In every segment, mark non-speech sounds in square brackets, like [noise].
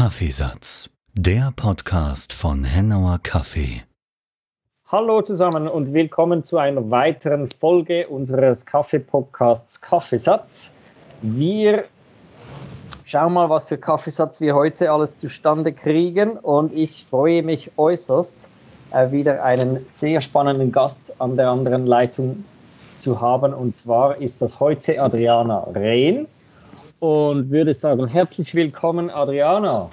Kaffeesatz, der Podcast von Hennauer Kaffee. Hallo zusammen und willkommen zu einer weiteren Folge unseres Kaffee-Podcasts Kaffeesatz. Wir schauen mal, was für Kaffeesatz wir heute alles zustande kriegen und ich freue mich äußerst, äh, wieder einen sehr spannenden Gast an der anderen Leitung zu haben und zwar ist das heute Adriana Rehn und würde sagen, herzlich willkommen Adriana.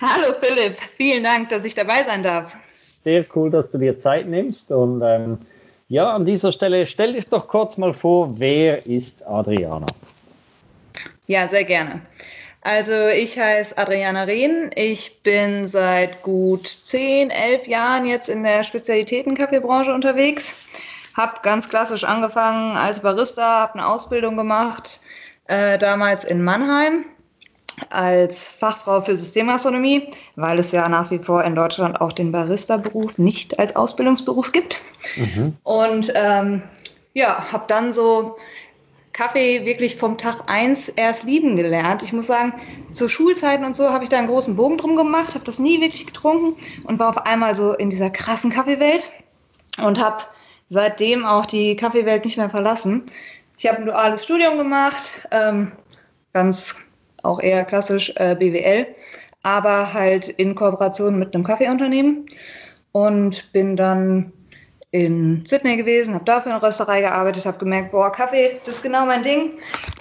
Hallo Philipp, vielen Dank, dass ich dabei sein darf. Sehr cool, dass du dir Zeit nimmst. Und ähm, ja, an dieser Stelle stell dich doch kurz mal vor, wer ist Adriana? Ja, sehr gerne. Also ich heiße Adriana Rehn. Ich bin seit gut 10, 11 Jahren jetzt in der Spezialitätenkaffeebranche unterwegs. Hab ganz klassisch angefangen als Barista, habe eine Ausbildung gemacht, äh, damals in Mannheim als Fachfrau für Systemastronomie, weil es ja nach wie vor in Deutschland auch den Barista-Beruf nicht als Ausbildungsberuf gibt. Mhm. Und ähm, ja, habe dann so Kaffee wirklich vom Tag eins erst lieben gelernt. Ich muss sagen, zu Schulzeiten und so habe ich da einen großen Bogen drum gemacht, habe das nie wirklich getrunken und war auf einmal so in dieser krassen Kaffeewelt und habe seitdem auch die Kaffeewelt nicht mehr verlassen. Ich habe ein duales Studium gemacht, ähm, ganz auch eher klassisch äh, BWL, aber halt in Kooperation mit einem Kaffeeunternehmen und bin dann in Sydney gewesen, habe dafür in der Rösterei gearbeitet, habe gemerkt, boah, Kaffee, das ist genau mein Ding.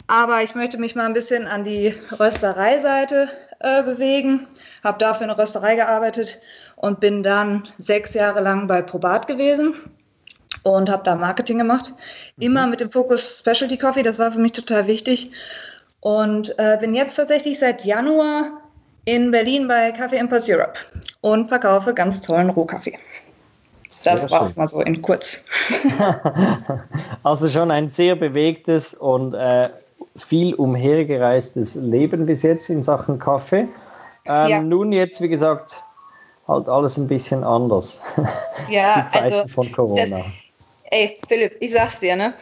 Aber ich möchte mich mal ein bisschen an die Röstereiseite äh, bewegen, habe dafür in der Rösterei gearbeitet und bin dann sechs Jahre lang bei Probat gewesen und habe da Marketing gemacht. Immer mhm. mit dem Fokus Specialty Coffee, das war für mich total wichtig. Und äh, bin jetzt tatsächlich seit Januar in Berlin bei Kaffee Impulse Europe und verkaufe ganz tollen Rohkaffee. Das war es mal so in kurz. [laughs] also schon ein sehr bewegtes und äh, viel umhergereistes Leben bis jetzt in Sachen Kaffee. Ähm, ja. Nun jetzt, wie gesagt, halt alles ein bisschen anders. [laughs] Ja, Die Zeiten also, von Corona. Das, ey, Philipp, ich sag's dir, ne?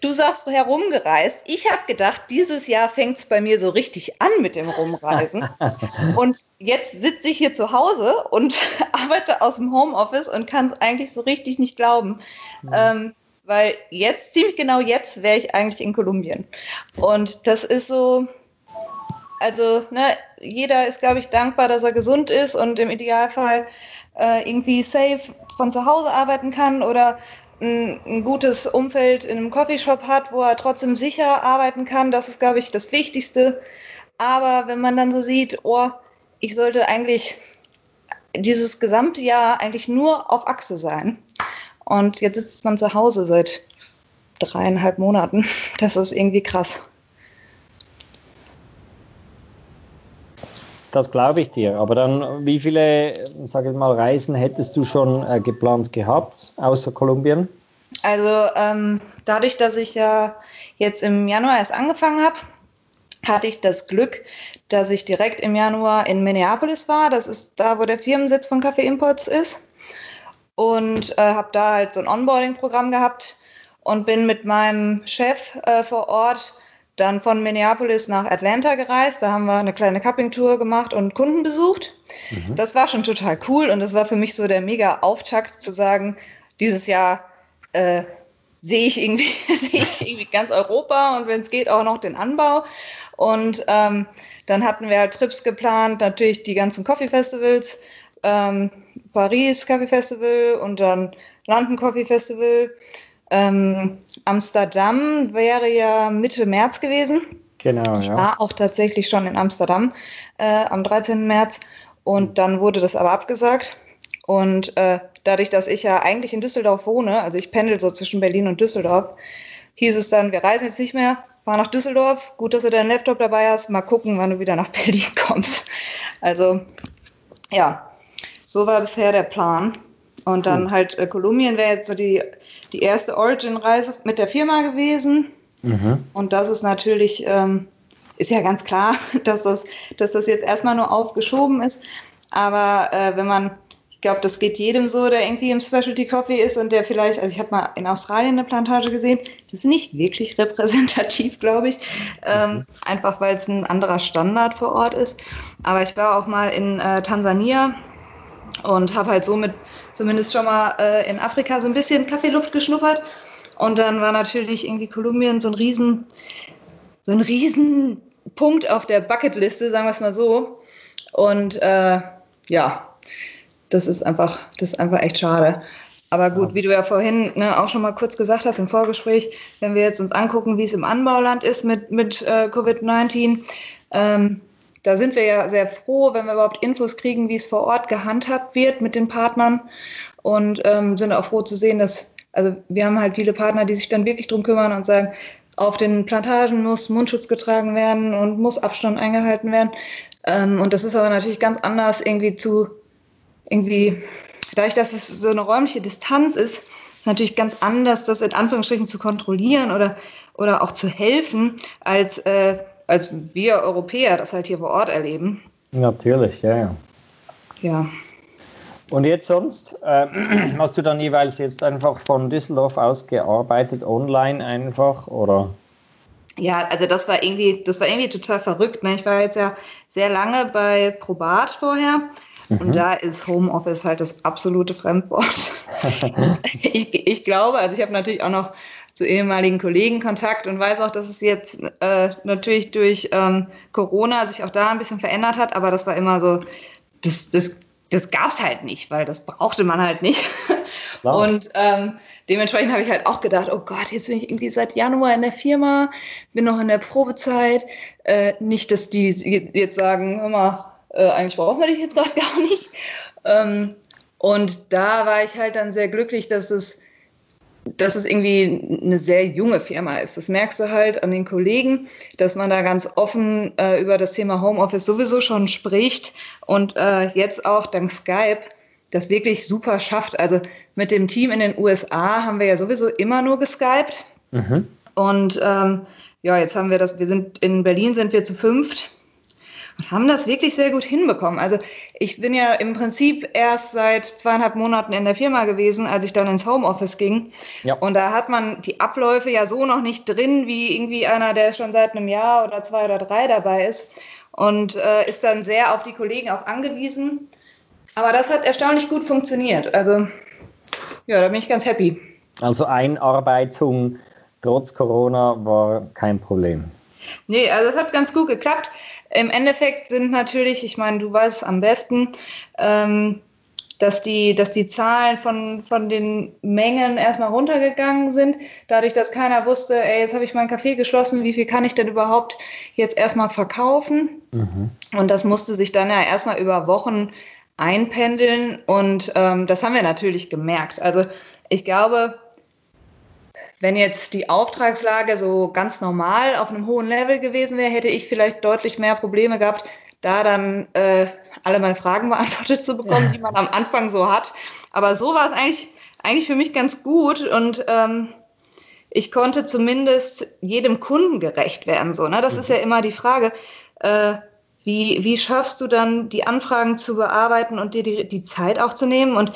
du sagst herumgereist. Ich habe gedacht, dieses Jahr fängt es bei mir so richtig an mit dem Rumreisen. [laughs] und jetzt sitze ich hier zu Hause und [laughs] arbeite aus dem Homeoffice und kann es eigentlich so richtig nicht glauben. Mhm. Ähm, weil jetzt, ziemlich genau jetzt, wäre ich eigentlich in Kolumbien. Und das ist so, also ne, jeder ist, glaube ich, dankbar, dass er gesund ist und im Idealfall äh, irgendwie safe von zu Hause arbeiten kann oder ein, ein, gutes Umfeld in einem Coffeeshop hat, wo er trotzdem sicher arbeiten kann. Das ist, glaube ich, das Wichtigste. Aber wenn man dann so sieht, oh, ich sollte eigentlich dieses gesamte Jahr eigentlich nur auf Achse sein. Und jetzt sitzt man zu Hause seit dreieinhalb Monaten. Das ist irgendwie krass. Das glaube ich dir. Aber dann, wie viele, sage ich mal, Reisen hättest du schon äh, geplant gehabt, außer Kolumbien? Also ähm, dadurch, dass ich ja jetzt im Januar erst angefangen habe, hatte ich das Glück, dass ich direkt im Januar in Minneapolis war. Das ist da, wo der Firmensitz von Kaffee Imports ist. Und äh, habe da halt so ein Onboarding-Programm gehabt und bin mit meinem Chef äh, vor Ort dann von Minneapolis nach Atlanta gereist. Da haben wir eine kleine Cupping-Tour gemacht und Kunden besucht. Mhm. Das war schon total cool und das war für mich so der mega Auftakt zu sagen, dieses Jahr äh, sehe ich irgendwie [laughs] sehe ich irgendwie ganz Europa und wenn es geht auch noch den Anbau. Und ähm, dann hatten wir halt Trips geplant, natürlich die ganzen Coffee Festivals, ähm, Paris Coffee Festival und dann London Coffee Festival. Ähm, Amsterdam wäre ja Mitte März gewesen. Genau, ich ja. war auch tatsächlich schon in Amsterdam äh, am 13. März und dann wurde das aber abgesagt. Und äh, dadurch, dass ich ja eigentlich in Düsseldorf wohne, also ich pendel so zwischen Berlin und Düsseldorf, hieß es dann, wir reisen jetzt nicht mehr, fahr nach Düsseldorf, gut, dass du deinen Laptop dabei hast, mal gucken, wann du wieder nach [laughs] Berlin kommst. Also ja, so war bisher der Plan. Und dann halt äh, Kolumbien wäre jetzt so die, die erste Origin-Reise mit der Firma gewesen. Mhm. Und das ist natürlich, ähm, ist ja ganz klar, [laughs] dass das, dass das jetzt erstmal nur aufgeschoben ist. Aber äh, wenn man, ich glaube, das geht jedem so, der irgendwie im Specialty Coffee ist und der vielleicht, also ich habe mal in Australien eine Plantage gesehen, das ist nicht wirklich [laughs] repräsentativ, glaube ich, ähm, einfach weil es ein anderer Standard vor Ort ist. Aber ich war auch mal in äh, Tansania und habe halt somit zumindest schon mal äh, in Afrika so ein bisschen Kaffeeluft geschnuppert. Und dann war natürlich irgendwie Kolumbien so ein riesen, so ein riesen Punkt auf der Bucketliste, sagen wir es mal so. Und äh, ja, das ist einfach, das ist einfach echt schade. Aber gut, wie du ja vorhin ne, auch schon mal kurz gesagt hast im Vorgespräch, wenn wir jetzt uns angucken, wie es im Anbauland ist mit, mit äh, Covid-19, ähm, da sind wir ja sehr froh, wenn wir überhaupt Infos kriegen, wie es vor Ort gehandhabt wird mit den Partnern und ähm, sind auch froh zu sehen, dass, also wir haben halt viele Partner, die sich dann wirklich drum kümmern und sagen, auf den Plantagen muss Mundschutz getragen werden und muss Abstand eingehalten werden. Ähm, und das ist aber natürlich ganz anders irgendwie zu irgendwie, dadurch, dass es so eine räumliche Distanz ist, ist natürlich ganz anders, das in Anführungsstrichen zu kontrollieren oder, oder auch zu helfen, als, äh, als wir Europäer das halt hier vor Ort erleben. Natürlich, ja, ja. Ja. Und jetzt sonst, äh, [clears throat] hast du dann jeweils jetzt einfach von Düsseldorf aus gearbeitet, online einfach, oder? Ja, also das war irgendwie, das war irgendwie total verrückt. Ne? Ich war jetzt ja sehr lange bei Probat vorher und mhm. da ist Homeoffice halt das absolute Fremdwort. [laughs] [laughs] ich, ich glaube, also ich habe natürlich auch noch zu ehemaligen Kollegen Kontakt und weiß auch, dass es jetzt äh, natürlich durch ähm, Corona sich auch da ein bisschen verändert hat, aber das war immer so, das, das, das gab es halt nicht, weil das brauchte man halt nicht. [laughs] Und ähm, dementsprechend habe ich halt auch gedacht, oh Gott, jetzt bin ich irgendwie seit Januar in der Firma, bin noch in der Probezeit. Äh, nicht, dass die jetzt sagen, hör mal, äh, eigentlich brauchen wir dich jetzt gerade [laughs] gar nicht. Ähm, und da war ich halt dann sehr glücklich, dass es, dass es irgendwie eine sehr junge Firma ist. Das merkst du halt an den Kollegen, dass man da ganz offen äh, über das Thema Homeoffice sowieso schon spricht und äh, jetzt auch dank Skype das wirklich super schafft. Also mit dem Team in den USA haben wir ja sowieso immer nur geskypt. Mhm. Und ähm, ja, jetzt haben wir das, wir sind in Berlin sind wir zu fünft haben das wirklich sehr gut hinbekommen. Also ich bin ja im Prinzip erst seit zweieinhalb Monaten in der Firma gewesen, als ich dann ins Homeoffice ging. Ja. Und da hat man die Abläufe ja so noch nicht drin, wie irgendwie einer, der schon seit einem Jahr oder zwei oder drei dabei ist. Und äh, ist dann sehr auf die Kollegen auch angewiesen. Aber das hat erstaunlich gut funktioniert. Also ja, da bin ich ganz happy. Also Einarbeitung trotz Corona war kein Problem. Nee, also es hat ganz gut geklappt. Im Endeffekt sind natürlich, ich meine, du weißt am besten, ähm, dass die, dass die Zahlen von, von den Mengen erstmal runtergegangen sind, dadurch, dass keiner wusste, ey, jetzt habe ich meinen Kaffee geschlossen, wie viel kann ich denn überhaupt jetzt erstmal verkaufen? Mhm. Und das musste sich dann ja erstmal über Wochen einpendeln und ähm, das haben wir natürlich gemerkt. Also ich glaube, wenn jetzt die Auftragslage so ganz normal auf einem hohen Level gewesen wäre, hätte ich vielleicht deutlich mehr Probleme gehabt, da dann äh, alle meine Fragen [laughs] beantwortet zu bekommen, die man am Anfang so hat. Aber so war es eigentlich, eigentlich für mich ganz gut und ähm, ich konnte zumindest jedem Kunden gerecht werden. So, ne? Das mhm. ist ja immer die Frage. Äh, wie, wie schaffst du dann, die Anfragen zu bearbeiten und dir die, die Zeit auch zu nehmen? Und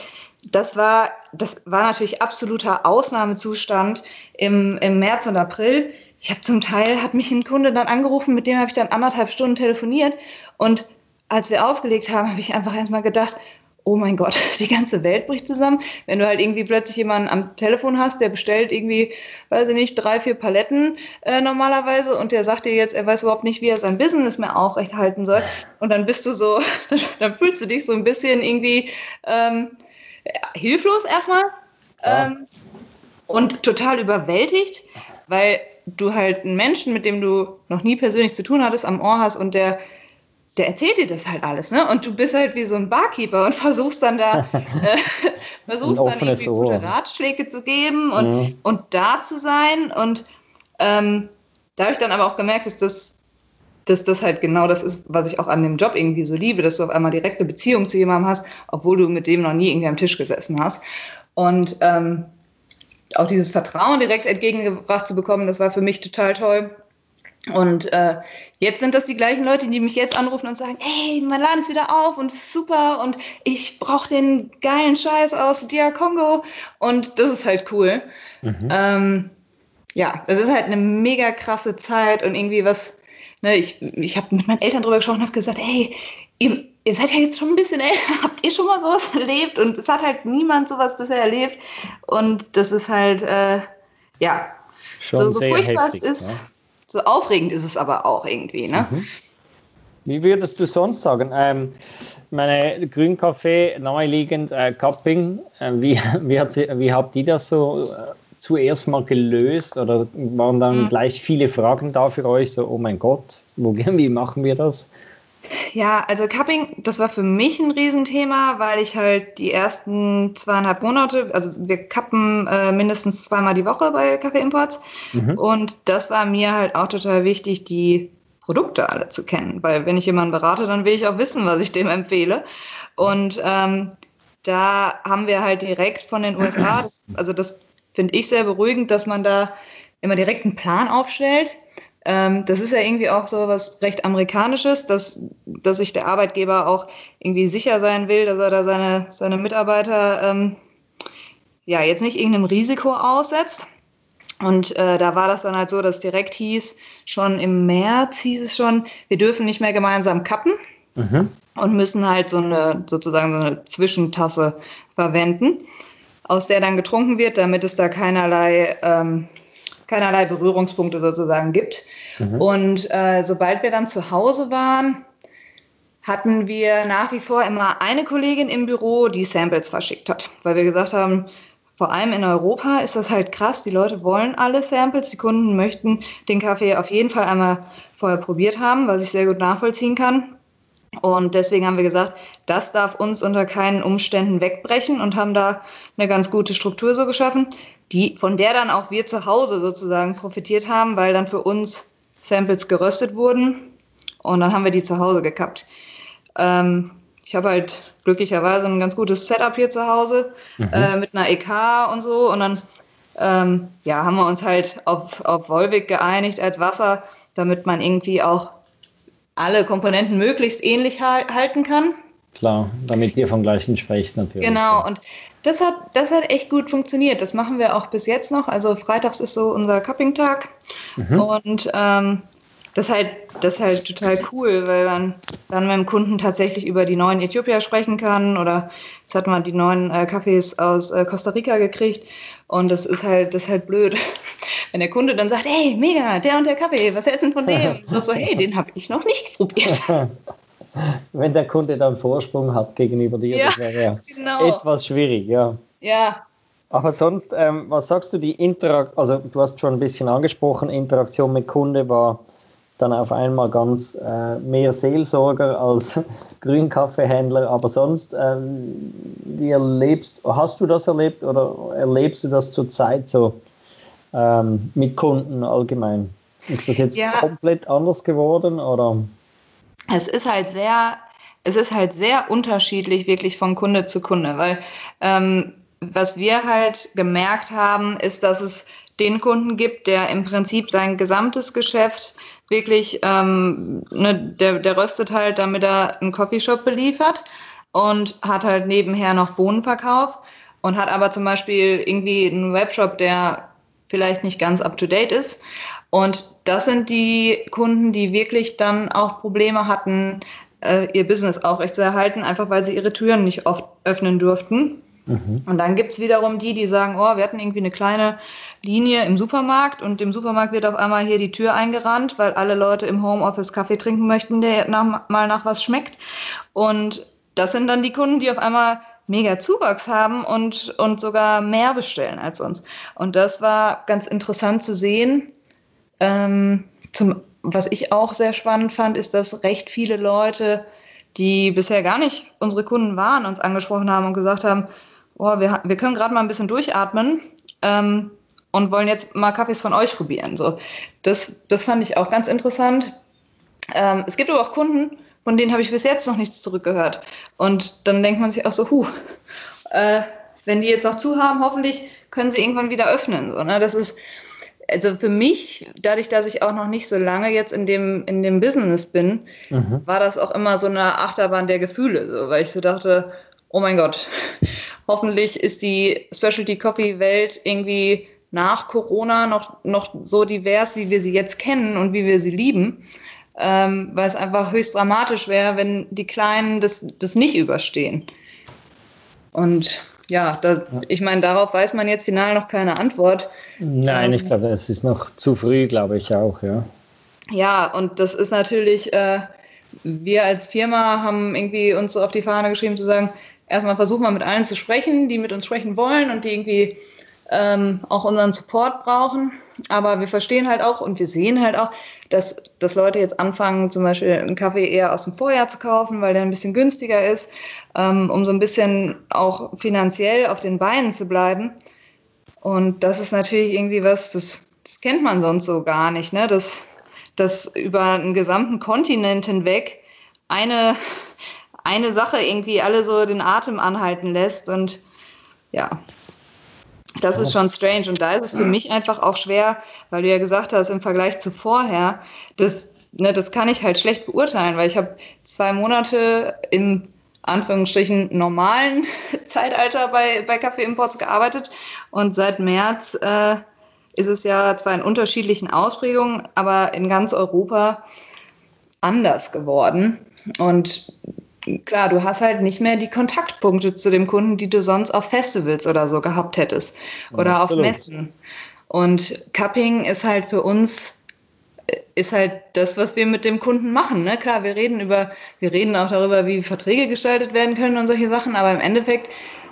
das war, das war natürlich absoluter Ausnahmezustand im, im März und April. Ich habe zum Teil, hat mich ein Kunde dann angerufen, mit dem habe ich dann anderthalb Stunden telefoniert. Und als wir aufgelegt haben, habe ich einfach erstmal gedacht, oh mein Gott, [laughs] die ganze Welt bricht zusammen. Wenn du halt irgendwie plötzlich jemanden am Telefon hast, der bestellt irgendwie, weiß ich nicht, drei, vier Paletten äh, normalerweise und der sagt dir jetzt, er weiß überhaupt nicht, wie er sein Business mehr aufrechthalten soll. Und dann bist du so, [laughs] dann, fühlst du dich so ein bisschen irgendwie ähm, hilflos erstmal ja. ähm, und total überwältigt, weil du halt einen Menschen, mit dem du noch nie persönlich zu tun hattest, am Ohr hast und der der erzählt dir das halt alles, ne? Und du bist halt wie so ein Barkeeper und [laughs] versuchst dann da, [laughs] äh, versuchst dann irgendwie gute Ratschläge zu geben und, mhm. und da zu sein. Und ähm, da habe ich dann aber auch gemerkt, dass das, dass das halt genau das ist, was ich auch an dem Job irgendwie so liebe, dass du auf einmal direkte Beziehung zu jemandem hast, obwohl du mit dem noch nie irgendwie am Tisch gesessen hast. Und ähm, auch dieses Vertrauen direkt entgegengebracht zu bekommen, das war für mich total toll. Und äh, jetzt sind das die gleichen Leute, die mich jetzt anrufen und sagen, hey, mein Laden ist wieder auf und es ist super und ich brauche den geilen Scheiß aus Dia Kongo und das ist halt cool. Mhm. Ähm, ja, es ist halt eine mega krasse Zeit und irgendwie was, ne, ich, ich habe mit meinen Eltern drüber gesprochen und habe gesagt, hey, ihr, ihr seid ja jetzt schon ein bisschen älter, habt ihr schon mal sowas [laughs] erlebt? Und es hat halt niemand sowas bisher erlebt und das ist halt, äh, ja, schon so, so furchtbar es ist. Ne? So aufregend ist es aber auch irgendwie. Ne? Mhm. Wie würdest du sonst sagen? Ähm, meine Grünkaffee naheliegend, äh, Cupping, äh, wie, [laughs] wie, hat sie, wie habt ihr das so äh, zuerst mal gelöst? Oder waren dann mhm. gleich viele Fragen da für euch? So, oh mein Gott, wo, [laughs] wie machen wir das? Ja, also Cupping, das war für mich ein Riesenthema, weil ich halt die ersten zweieinhalb Monate, also wir kappen äh, mindestens zweimal die Woche bei Kaffee Imports. Mhm. Und das war mir halt auch total wichtig, die Produkte alle zu kennen. Weil wenn ich jemanden berate, dann will ich auch wissen, was ich dem empfehle. Und ähm, da haben wir halt direkt von den USA, das, also das finde ich sehr beruhigend, dass man da immer direkt einen Plan aufstellt ähm, das ist ja irgendwie auch so was recht Amerikanisches, dass, dass sich der Arbeitgeber auch irgendwie sicher sein will, dass er da seine, seine Mitarbeiter ähm, ja jetzt nicht irgendeinem Risiko aussetzt. Und äh, da war das dann halt so, dass direkt hieß, schon im März hieß es schon, wir dürfen nicht mehr gemeinsam kappen mhm. und müssen halt so eine sozusagen so eine Zwischentasse verwenden, aus der dann getrunken wird, damit es da keinerlei ähm, keinerlei Berührungspunkte sozusagen gibt. Mhm. Und äh, sobald wir dann zu Hause waren, hatten wir nach wie vor immer eine Kollegin im Büro, die Samples verschickt hat, weil wir gesagt haben, vor allem in Europa ist das halt krass. Die Leute wollen alle Samples. Die Kunden möchten den Kaffee auf jeden Fall einmal vorher probiert haben, was ich sehr gut nachvollziehen kann. Und deswegen haben wir gesagt, das darf uns unter keinen Umständen wegbrechen und haben da eine ganz gute Struktur so geschaffen die, von der dann auch wir zu Hause sozusagen profitiert haben, weil dann für uns Samples geröstet wurden und dann haben wir die zu Hause gekappt. Ähm, ich habe halt glücklicherweise ein ganz gutes Setup hier zu Hause mhm. äh, mit einer EK und so und dann ähm, ja, haben wir uns halt auf, auf Volvic geeinigt als Wasser, damit man irgendwie auch alle Komponenten möglichst ähnlich halten kann. Klar, damit ihr vom gleichen sprecht natürlich. Genau, und das hat, das hat echt gut funktioniert. Das machen wir auch bis jetzt noch. Also freitags ist so unser Cupping-Tag. Mhm. Und ähm, das, ist halt, das ist halt total cool, weil man dann mit dem Kunden tatsächlich über die neuen Äthiopier sprechen kann. Oder jetzt hat man die neuen äh, Kaffees aus äh, Costa Rica gekriegt. Und das ist halt, das ist halt blöd. [laughs] Wenn der Kunde dann sagt, hey, mega, der und der Kaffee, was hältst du denn von dem? [laughs] So, so hey, den habe ich noch nicht probiert. [laughs] wenn der Kunde dann Vorsprung hat gegenüber dir, ja, das wäre ja genau. etwas schwierig, ja. Ja. Aber sonst, ähm, was sagst du, die Interaktion, also du hast schon ein bisschen angesprochen, Interaktion mit Kunde war dann auf einmal ganz äh, mehr Seelsorger als [laughs] Grünkaffeehändler, aber sonst, ähm, wie erlebst, hast du das erlebt oder erlebst du das zurzeit so ähm, mit Kunden allgemein? Ist das jetzt ja. komplett anders geworden oder? es ist halt sehr, es ist halt sehr unterschiedlich wirklich von Kunde zu Kunde, weil ähm, was wir halt gemerkt haben, ist, dass es den Kunden gibt, der im Prinzip sein gesamtes Geschäft wirklich, ähm, ne, der, der röstet halt, damit er einen Coffeeshop beliefert und hat halt nebenher noch Bohnenverkauf und hat aber zum Beispiel irgendwie einen Webshop, der vielleicht nicht ganz up-to-date ist. Und das sind die Kunden, die wirklich dann auch Probleme hatten, äh, ihr Business aufrechtzuerhalten, einfach weil sie ihre Türen nicht oft öffnen durften. Mhm. Und dann gibt es wiederum die, die sagen, oh, wir hatten irgendwie eine kleine Linie im Supermarkt und dem Supermarkt wird auf einmal hier die Tür eingerannt, weil alle Leute im Homeoffice Kaffee trinken möchten, der nach, mal nach was schmeckt. Und das sind dann die Kunden, die auf einmal mega Zuwachs haben und, und sogar mehr bestellen als uns. Und das war ganz interessant zu sehen, ähm, zum, was ich auch sehr spannend fand, ist, dass recht viele Leute, die bisher gar nicht unsere Kunden waren, uns angesprochen haben und gesagt haben, oh, wir, wir können gerade mal ein bisschen durchatmen ähm, und wollen jetzt mal Kaffees von euch probieren. So, das, das fand ich auch ganz interessant. Ähm, es gibt aber auch Kunden, von denen habe ich bis jetzt noch nichts zurückgehört. Und dann denkt man sich auch so, huh, äh, wenn die jetzt noch zu haben, hoffentlich können sie irgendwann wieder öffnen. So, ne? Das ist, also für mich, dadurch, dass ich auch noch nicht so lange jetzt in dem, in dem Business bin, mhm. war das auch immer so eine Achterbahn der Gefühle, so, weil ich so dachte, oh mein Gott, hoffentlich ist die Specialty Coffee Welt irgendwie nach Corona noch, noch so divers, wie wir sie jetzt kennen und wie wir sie lieben, ähm, weil es einfach höchst dramatisch wäre, wenn die Kleinen das, das nicht überstehen. Und ja, da, ich meine, darauf weiß man jetzt final noch keine Antwort. Nein, ähm, ich glaube, es ist noch zu früh, glaube ich auch, ja. Ja, und das ist natürlich, äh, wir als Firma haben irgendwie uns so auf die Fahne geschrieben zu sagen, erstmal versuchen wir mit allen zu sprechen, die mit uns sprechen wollen und die irgendwie ähm, auch unseren Support brauchen. Aber wir verstehen halt auch und wir sehen halt auch, dass, dass Leute jetzt anfangen, zum Beispiel einen Kaffee eher aus dem Vorjahr zu kaufen, weil der ein bisschen günstiger ist, ähm, um so ein bisschen auch finanziell auf den Beinen zu bleiben. Und das ist natürlich irgendwie was, das, das kennt man sonst so gar nicht, ne? dass, dass über einen gesamten Kontinent hinweg eine, eine Sache irgendwie alle so den Atem anhalten lässt. Und ja, das ist schon strange. Und da ist es für mich einfach auch schwer, weil du ja gesagt hast, im Vergleich zu vorher, das, ne, das kann ich halt schlecht beurteilen, weil ich habe zwei Monate im Anführungsstrichen normalen [laughs] Zeitalter bei, bei Kaffee Imports gearbeitet und seit März äh, ist es ja zwar in unterschiedlichen Ausprägungen, aber in ganz Europa anders geworden. Und klar, du hast halt nicht mehr die Kontaktpunkte zu dem Kunden, die du sonst auf Festivals oder so gehabt hättest oder Absolut. auf Messen. Und Cupping ist halt für uns ist halt das, was wir mit dem Kunden machen. Ne? Klar, wir reden über, wir reden auch darüber, wie Verträge gestaltet werden können und solche Sachen, aber im Endeffekt,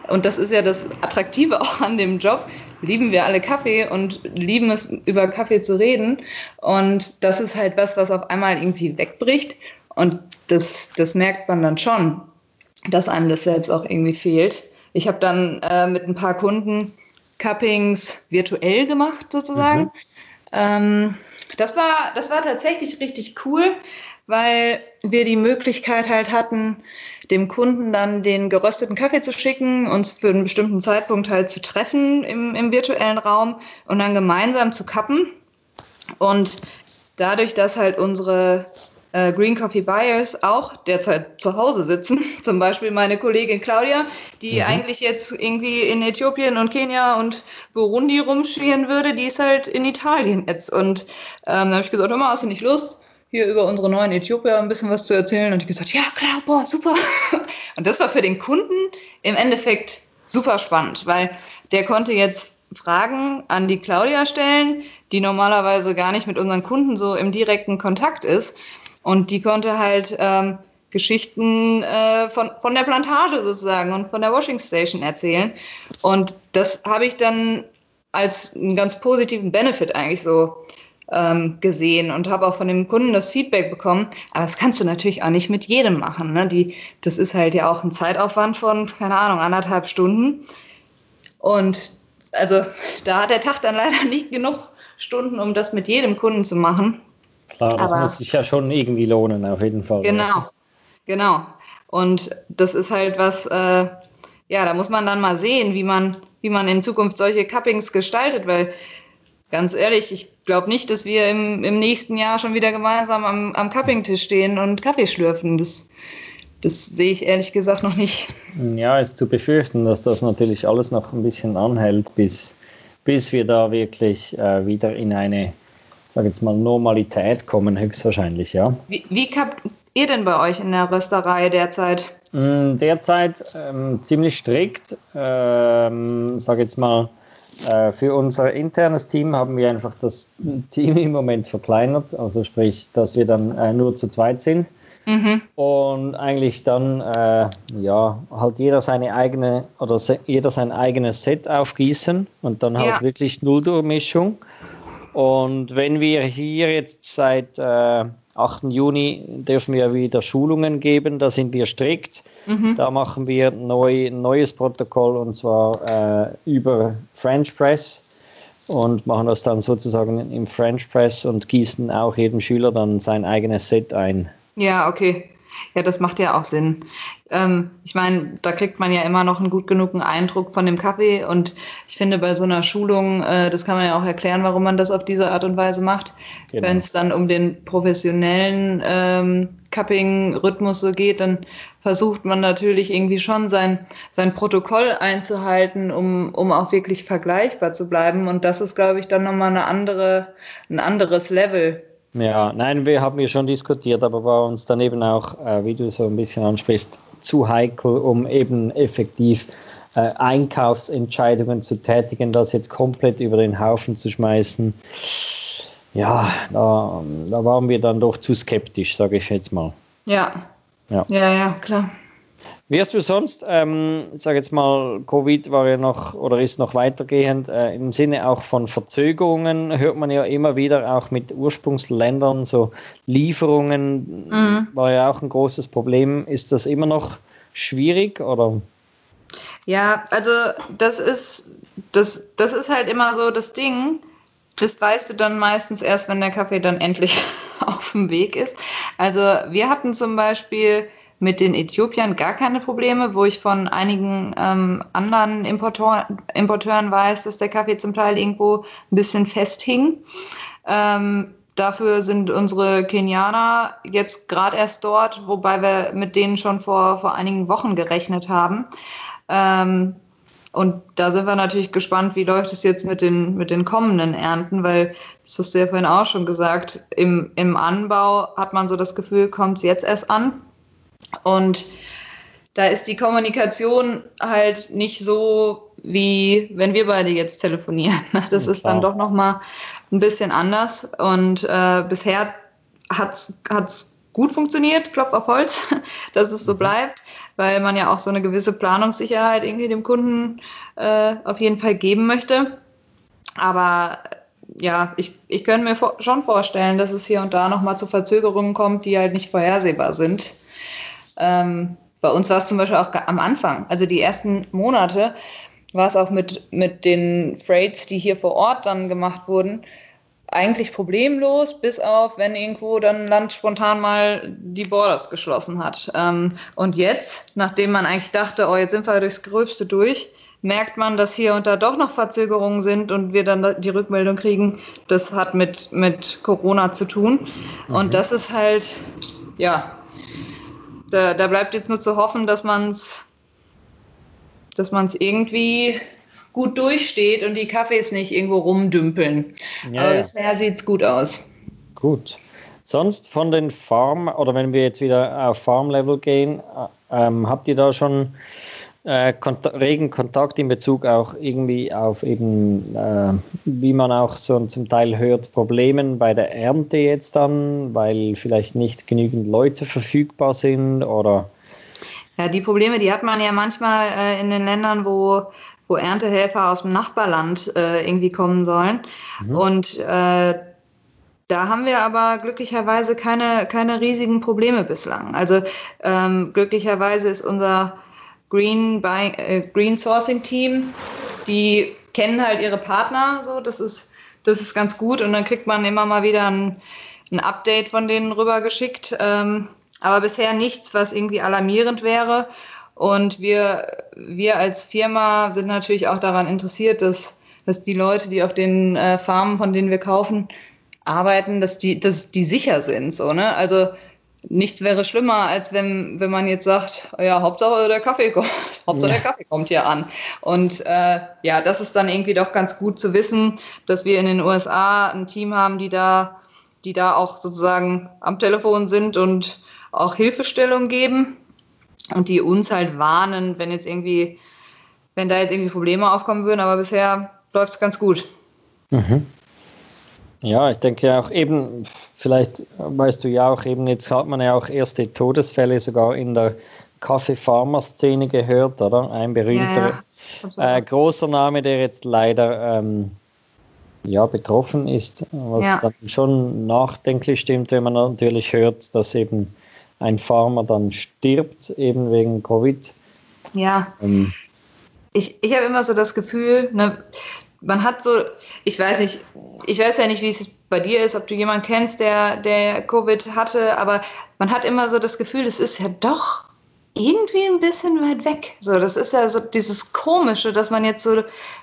und das ist ja das Attraktive [laughs] auch an dem Job, lieben wir alle Kaffee und lieben es, über Kaffee zu reden. Und das ist halt was, was auf einmal irgendwie wegbricht. Und das, das merkt man dann schon, dass einem das selbst auch irgendwie fehlt. Ich habe dann äh, mit ein paar Kunden Cuppings virtuell gemacht, sozusagen. Mhm. Ähm, das, war, das war tatsächlich richtig cool, weil wir die Möglichkeit halt hatten, dem Kunden dann den gerösteten Kaffee zu schicken, uns für einen bestimmten Zeitpunkt halt zu treffen im, im virtuellen Raum und dann gemeinsam zu kappen. Und dadurch, dass halt unsere äh, Green Coffee Buyers auch derzeit zu Hause sitzen. [laughs] Zum Beispiel meine Kollegin Claudia, die mhm. eigentlich jetzt irgendwie in Äthiopien und Kenia und Burundi rumschwirren würde, die ist halt in Italien jetzt. Und ähm, da habe ich gesagt, mal, hast du nicht Lust? hier über unsere neuen Äthiopier ein bisschen was zu erzählen. Und ich gesagt, ja klar, boah, super. [laughs] Und das war für den Kunden im Endeffekt super spannend, weil der konnte jetzt Fragen an die Claudia stellen, die normalerweise gar nicht mit unseren Kunden so im direkten Kontakt ist. Und die konnte halt ähm, Geschichten äh, von, von der Plantage sozusagen und von der Washing Station erzählen. Und das habe ich dann als einen ganz positiven Benefit eigentlich so ähm, gesehen und habe auch von dem Kunden das Feedback bekommen. Aber das kannst du natürlich auch nicht mit jedem machen. Ne? Die, das ist halt ja auch ein Zeitaufwand von, keine Ahnung, anderthalb Stunden. Und also da hat der Tag dann [laughs] leider nicht genug Stunden, um das mit jedem Kunden zu machen. Klar, das Aber, muss sich ja schon irgendwie lohnen, auf jeden Fall. Genau, genau. Und das ist halt was, äh, ja, da muss man dann mal sehen, wie man, wie man in Zukunft solche Cuppings gestaltet, weil ganz ehrlich, ich glaube nicht, dass wir im, im nächsten Jahr schon wieder gemeinsam am, am Cupping-Tisch stehen und Kaffee schlürfen. Das, das sehe ich ehrlich gesagt noch nicht. Ja, ist zu befürchten, dass das natürlich alles noch ein bisschen anhält, bis, bis wir da wirklich äh, wieder in eine sage jetzt mal, Normalität kommen, höchstwahrscheinlich, ja. Wie, wie habt ihr denn bei euch in der Rösterei derzeit? Mm, derzeit ähm, ziemlich strikt, ähm, sage jetzt mal, äh, für unser internes Team haben wir einfach das Team im Moment verkleinert, also sprich, dass wir dann äh, nur zu zweit sind. Mhm. Und eigentlich dann, äh, ja, halt jeder seine eigene oder jeder sein eigenes Set aufgießen und dann halt ja. wirklich Nulldurchmischung. Und wenn wir hier jetzt seit äh, 8. Juni dürfen wir wieder Schulungen geben, da sind wir strikt. Mhm. Da machen wir neu, ein neues Protokoll und zwar äh, über French Press und machen das dann sozusagen im French Press und gießen auch jedem Schüler dann sein eigenes Set ein. Ja, okay. Ja, das macht ja auch Sinn. Ähm, ich meine, da kriegt man ja immer noch einen gut genugen Eindruck von dem Kaffee und ich finde bei so einer Schulung, äh, das kann man ja auch erklären, warum man das auf diese Art und Weise macht. Genau. Wenn es dann um den professionellen ähm, Cupping-Rhythmus so geht, dann versucht man natürlich irgendwie schon sein, sein Protokoll einzuhalten, um, um auch wirklich vergleichbar zu bleiben. Und das ist, glaube ich, dann nochmal eine andere, ein anderes Level. Ja, nein, wir haben ja schon diskutiert, aber war uns dann eben auch, äh, wie du so ein bisschen ansprichst, zu heikel, um eben effektiv äh, Einkaufsentscheidungen zu tätigen, das jetzt komplett über den Haufen zu schmeißen. Ja, da, da waren wir dann doch zu skeptisch, sage ich jetzt mal. Ja. Ja, ja, ja klar. Wirst du sonst, ähm, ich sage jetzt mal, Covid war ja noch oder ist noch weitergehend, äh, im Sinne auch von Verzögerungen, hört man ja immer wieder auch mit Ursprungsländern, so Lieferungen mhm. war ja auch ein großes Problem. Ist das immer noch schwierig oder? Ja, also das ist, das, das ist halt immer so das Ding. Das weißt du dann meistens erst, wenn der Kaffee dann endlich [laughs] auf dem Weg ist. Also wir hatten zum Beispiel mit den Äthiopiern gar keine Probleme, wo ich von einigen ähm, anderen Importor Importeuren weiß, dass der Kaffee zum Teil irgendwo ein bisschen festhing. Ähm, dafür sind unsere Kenianer jetzt gerade erst dort, wobei wir mit denen schon vor, vor einigen Wochen gerechnet haben. Ähm, und da sind wir natürlich gespannt, wie läuft es jetzt mit den, mit den kommenden Ernten, weil, das hast du ja vorhin auch schon gesagt, im, im Anbau hat man so das Gefühl, kommt es jetzt erst an. Und da ist die Kommunikation halt nicht so, wie wenn wir beide jetzt telefonieren. [laughs] Das ja, ist dann doch nochmal ein bisschen anders. Und äh, bisher hat es gut funktioniert, Klopf auf Holz, [laughs] dass es so mhm. bleibt, weil man ja auch so eine gewisse Planungssicherheit irgendwie dem Kunden äh, auf jeden Fall geben möchte. Aber ja, ich, ich könnte mir schon vorstellen, dass es hier und da nochmal zu Verzögerungen kommt, die halt nicht vorhersehbar sind. Ähm, bei uns war es zum Beispiel auch am Anfang, also die ersten Monate, war es auch mit, mit den Freights, die hier vor Ort dann gemacht wurden, eigentlich problemlos, bis auf, wenn irgendwo dann Land spontan mal die Borders geschlossen hat. Ähm, und jetzt, nachdem man eigentlich dachte, oh, jetzt sind wir durchs Gröbste durch, merkt man, dass hier und da doch noch Verzögerungen sind und wir dann die Rückmeldung kriegen, das hat mit, mit Corona zu tun. Mhm. Und das ist halt, ja, da, da bleibt jetzt nur zu hoffen, dass man es dass man es irgendwie gut durchsteht und die Kaffees nicht irgendwo rumdümpeln. Ja, Aber ja. bisher sieht es gut aus. Gut. Sonst von den Farm, oder wenn wir jetzt wieder auf Farm-Level gehen, äh, ähm, habt ihr da schon äh, Kont regen Kontakt in Bezug auch irgendwie auf eben, äh, wie man auch so zum Teil hört, Problemen bei der Ernte jetzt dann, weil vielleicht nicht genügend Leute verfügbar sind oder? Ja, die Probleme, die hat man ja manchmal äh, in den Ländern, wo, wo Erntehelfer aus dem Nachbarland äh, irgendwie kommen sollen. Mhm. Und äh, da haben wir aber glücklicherweise keine, keine riesigen Probleme bislang. Also ähm, glücklicherweise ist unser Green, Buy, äh, Green Sourcing Team, die kennen halt ihre Partner, so das ist, das ist ganz gut und dann kriegt man immer mal wieder ein, ein Update von denen rübergeschickt. Ähm, aber bisher nichts, was irgendwie alarmierend wäre. Und wir, wir als Firma sind natürlich auch daran interessiert, dass, dass die Leute, die auf den äh, Farmen, von denen wir kaufen, arbeiten, dass die, dass die sicher sind. So, ne? Also nichts wäre schlimmer, als wenn, wenn man jetzt sagt, ja, Hauptsache der Kaffee kommt, [laughs] Hauptsache der Kaffee kommt hier an. Und äh, ja, das ist dann irgendwie doch ganz gut zu wissen, dass wir in den USA ein Team haben, die da, die da auch sozusagen am Telefon sind und auch Hilfestellung geben und die uns halt warnen, wenn jetzt irgendwie, wenn da jetzt irgendwie Probleme aufkommen würden, aber bisher läuft es ganz gut. Mhm. Ja, ich denke auch eben, vielleicht weißt du ja auch eben, jetzt hat man ja auch erste Todesfälle sogar in der Kaffee-Pharma-Szene gehört, oder? Ein berühmter, ja, ja. Äh, großer Name, der jetzt leider ähm, ja, betroffen ist, was ja. dann schon nachdenklich stimmt, wenn man natürlich hört, dass eben ein Farmer dann stirbt, eben wegen Covid. Ja. Ähm, ich ich habe immer so das Gefühl, ne, man hat so, ich weiß nicht, ich weiß ja nicht, wie es bei dir ist, ob du jemanden kennst, der, der Covid hatte, aber man hat immer so das Gefühl, es ist ja doch irgendwie ein bisschen weit weg. So, das ist ja so dieses Komische, dass man jetzt so,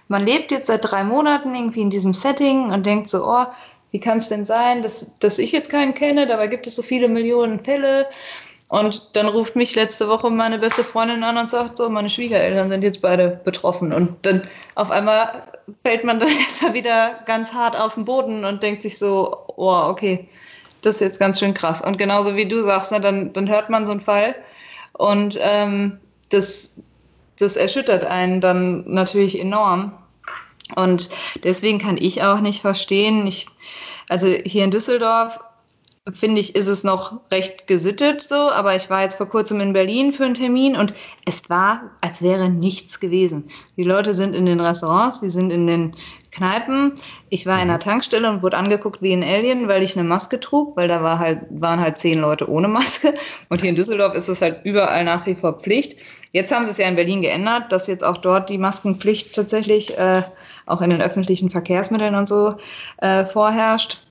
man lebt jetzt seit drei Monaten irgendwie in diesem Setting und denkt so, oh, wie kann es denn sein, dass, dass ich jetzt keinen kenne, dabei gibt es so viele Millionen Fälle. Und dann ruft mich letzte Woche meine beste Freundin an und sagt so, meine Schwiegereltern sind jetzt beide betroffen. Und dann auf einmal fällt man [laughs] dann erstmal wieder ganz hart auf den Boden und denkt sich so, oh, okay, das ist jetzt ganz schön krass. Und genauso wie du sagst, ne, dann, dann hört man so einen Fall und ähm, das, das erschüttert einen dann natürlich enorm. Und deswegen kann ich auch nicht verstehen, ich, also hier in Düsseldorf finde ich, ist es noch recht gesittet so, aber ich war jetzt vor kurzem in Berlin für einen Termin und es war, als wäre nichts gewesen. Die Leute sind in den Restaurants, die sind in den Kneipen. Ich war in einer Tankstelle und wurde angeguckt wie ein Alien, weil ich eine Maske trug, weil da war halt, waren halt zehn Leute ohne Maske. Und hier in Düsseldorf ist es halt überall nach wie vor Pflicht. Jetzt haben sie es ja in Berlin geändert, dass jetzt auch dort die Maskenpflicht tatsächlich äh, auch in den öffentlichen Verkehrsmitteln und so äh, vorherrscht.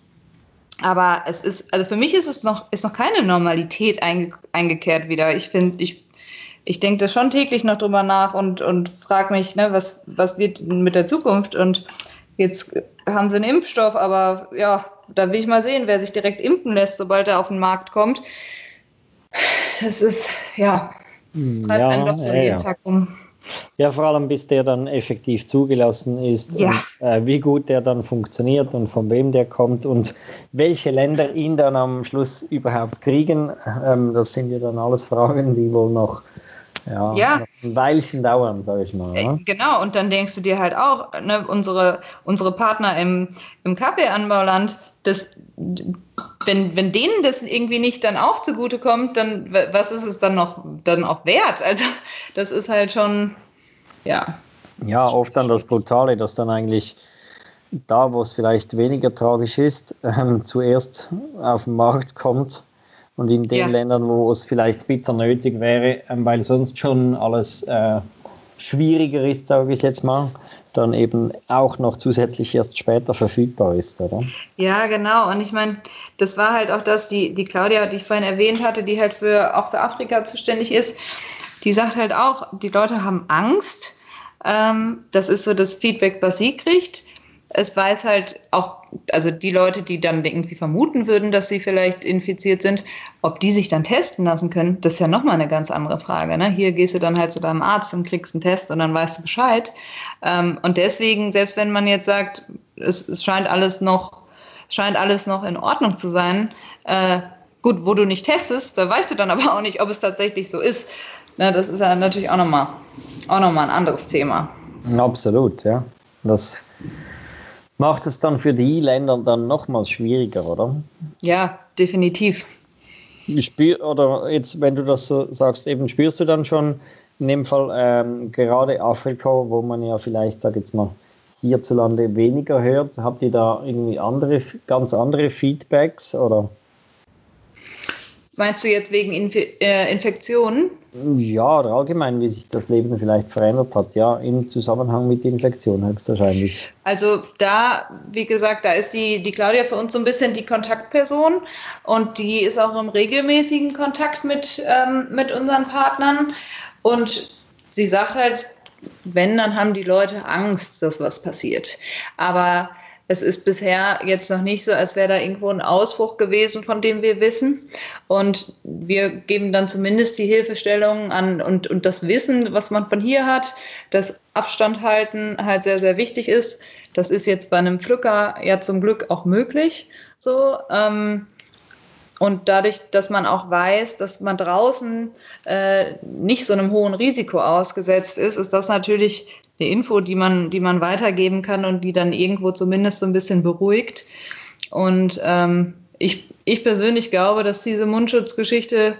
Aber es ist, also für mich ist es noch, ist noch keine Normalität einge, eingekehrt wieder. Ich finde, ich, ich denke da schon täglich noch drüber nach und, und frage mich, ne, was, was wird mit der Zukunft? Und jetzt haben sie einen Impfstoff, aber ja, da will ich mal sehen, wer sich direkt impfen lässt, sobald er auf den Markt kommt. Das ist, ja, das treibt ja, einen doch so ja, jeden ja. Tag um. Ja, vor allem bis der dann effektiv zugelassen ist, ja. und, äh, wie gut der dann funktioniert und von wem der kommt und welche Länder ihn dann am Schluss überhaupt kriegen. Ähm, das sind ja dann alles Fragen, die wohl noch, ja, ja. Ein Weilchen dauern, sage ich mal. Ne? Genau, und dann denkst du dir halt auch, ne, unsere, unsere Partner im, im Kaffeeanbauland, das, wenn, wenn denen das irgendwie nicht dann auch zugute kommt, dann was ist es dann noch dann auch wert? Also das ist halt schon, ja. Ja, oft dann das Brutale, dass dann eigentlich da, wo es vielleicht weniger tragisch ist, [laughs] ähm, zuerst auf den Markt kommt und in den ja. Ländern, wo es vielleicht bitter nötig wäre, ähm, weil sonst schon alles äh, schwieriger ist, sage ich jetzt mal, dann eben auch noch zusätzlich erst später verfügbar ist, oder? Ja, genau. Und ich meine, das war halt auch das, die, die Claudia, die ich vorhin erwähnt hatte, die halt für, auch für Afrika zuständig ist, die sagt halt auch, die Leute haben Angst. Ähm, das ist so das Feedback, was sie kriegt es weiß halt auch, also die Leute, die dann irgendwie vermuten würden, dass sie vielleicht infiziert sind, ob die sich dann testen lassen können, das ist ja nochmal eine ganz andere Frage. Ne? Hier gehst du dann halt zu deinem Arzt und kriegst einen Test und dann weißt du Bescheid. Ähm, und deswegen, selbst wenn man jetzt sagt, es, es scheint alles noch, scheint alles noch in Ordnung zu sein, äh, gut, wo du nicht testest, da weißt du dann aber auch nicht, ob es tatsächlich so ist. Na, das ist ja natürlich auch nochmal auch noch ein anderes Thema. Absolut, ja. Das macht es dann für die Länder dann nochmals schwieriger, oder? Ja, definitiv. Spür, oder jetzt, wenn du das so sagst, eben spürst du dann schon in dem Fall ähm, gerade Afrika, wo man ja vielleicht, sag jetzt mal, hierzulande weniger hört, habt ihr da irgendwie andere, ganz andere Feedbacks oder? Meinst du jetzt wegen Inf äh, Infektionen? Ja, oder allgemein, wie sich das Leben vielleicht verändert hat, ja, im Zusammenhang mit Infektion höchstwahrscheinlich. Also da, wie gesagt, da ist die, die Claudia für uns so ein bisschen die Kontaktperson und die ist auch im regelmäßigen Kontakt mit, ähm, mit unseren Partnern. Und sie sagt halt, wenn, dann haben die Leute Angst, dass was passiert. Aber es ist bisher jetzt noch nicht so, als wäre da irgendwo ein Ausbruch gewesen, von dem wir wissen. Und wir geben dann zumindest die Hilfestellungen an und, und das Wissen, was man von hier hat, dass Abstand halten halt sehr, sehr wichtig ist. Das ist jetzt bei einem Pflücker ja zum Glück auch möglich. So, ähm, und dadurch, dass man auch weiß, dass man draußen äh, nicht so einem hohen Risiko ausgesetzt ist, ist das natürlich eine Info, die man, die man weitergeben kann und die dann irgendwo zumindest so ein bisschen beruhigt. Und ähm, ich, ich persönlich glaube, dass diese Mundschutzgeschichte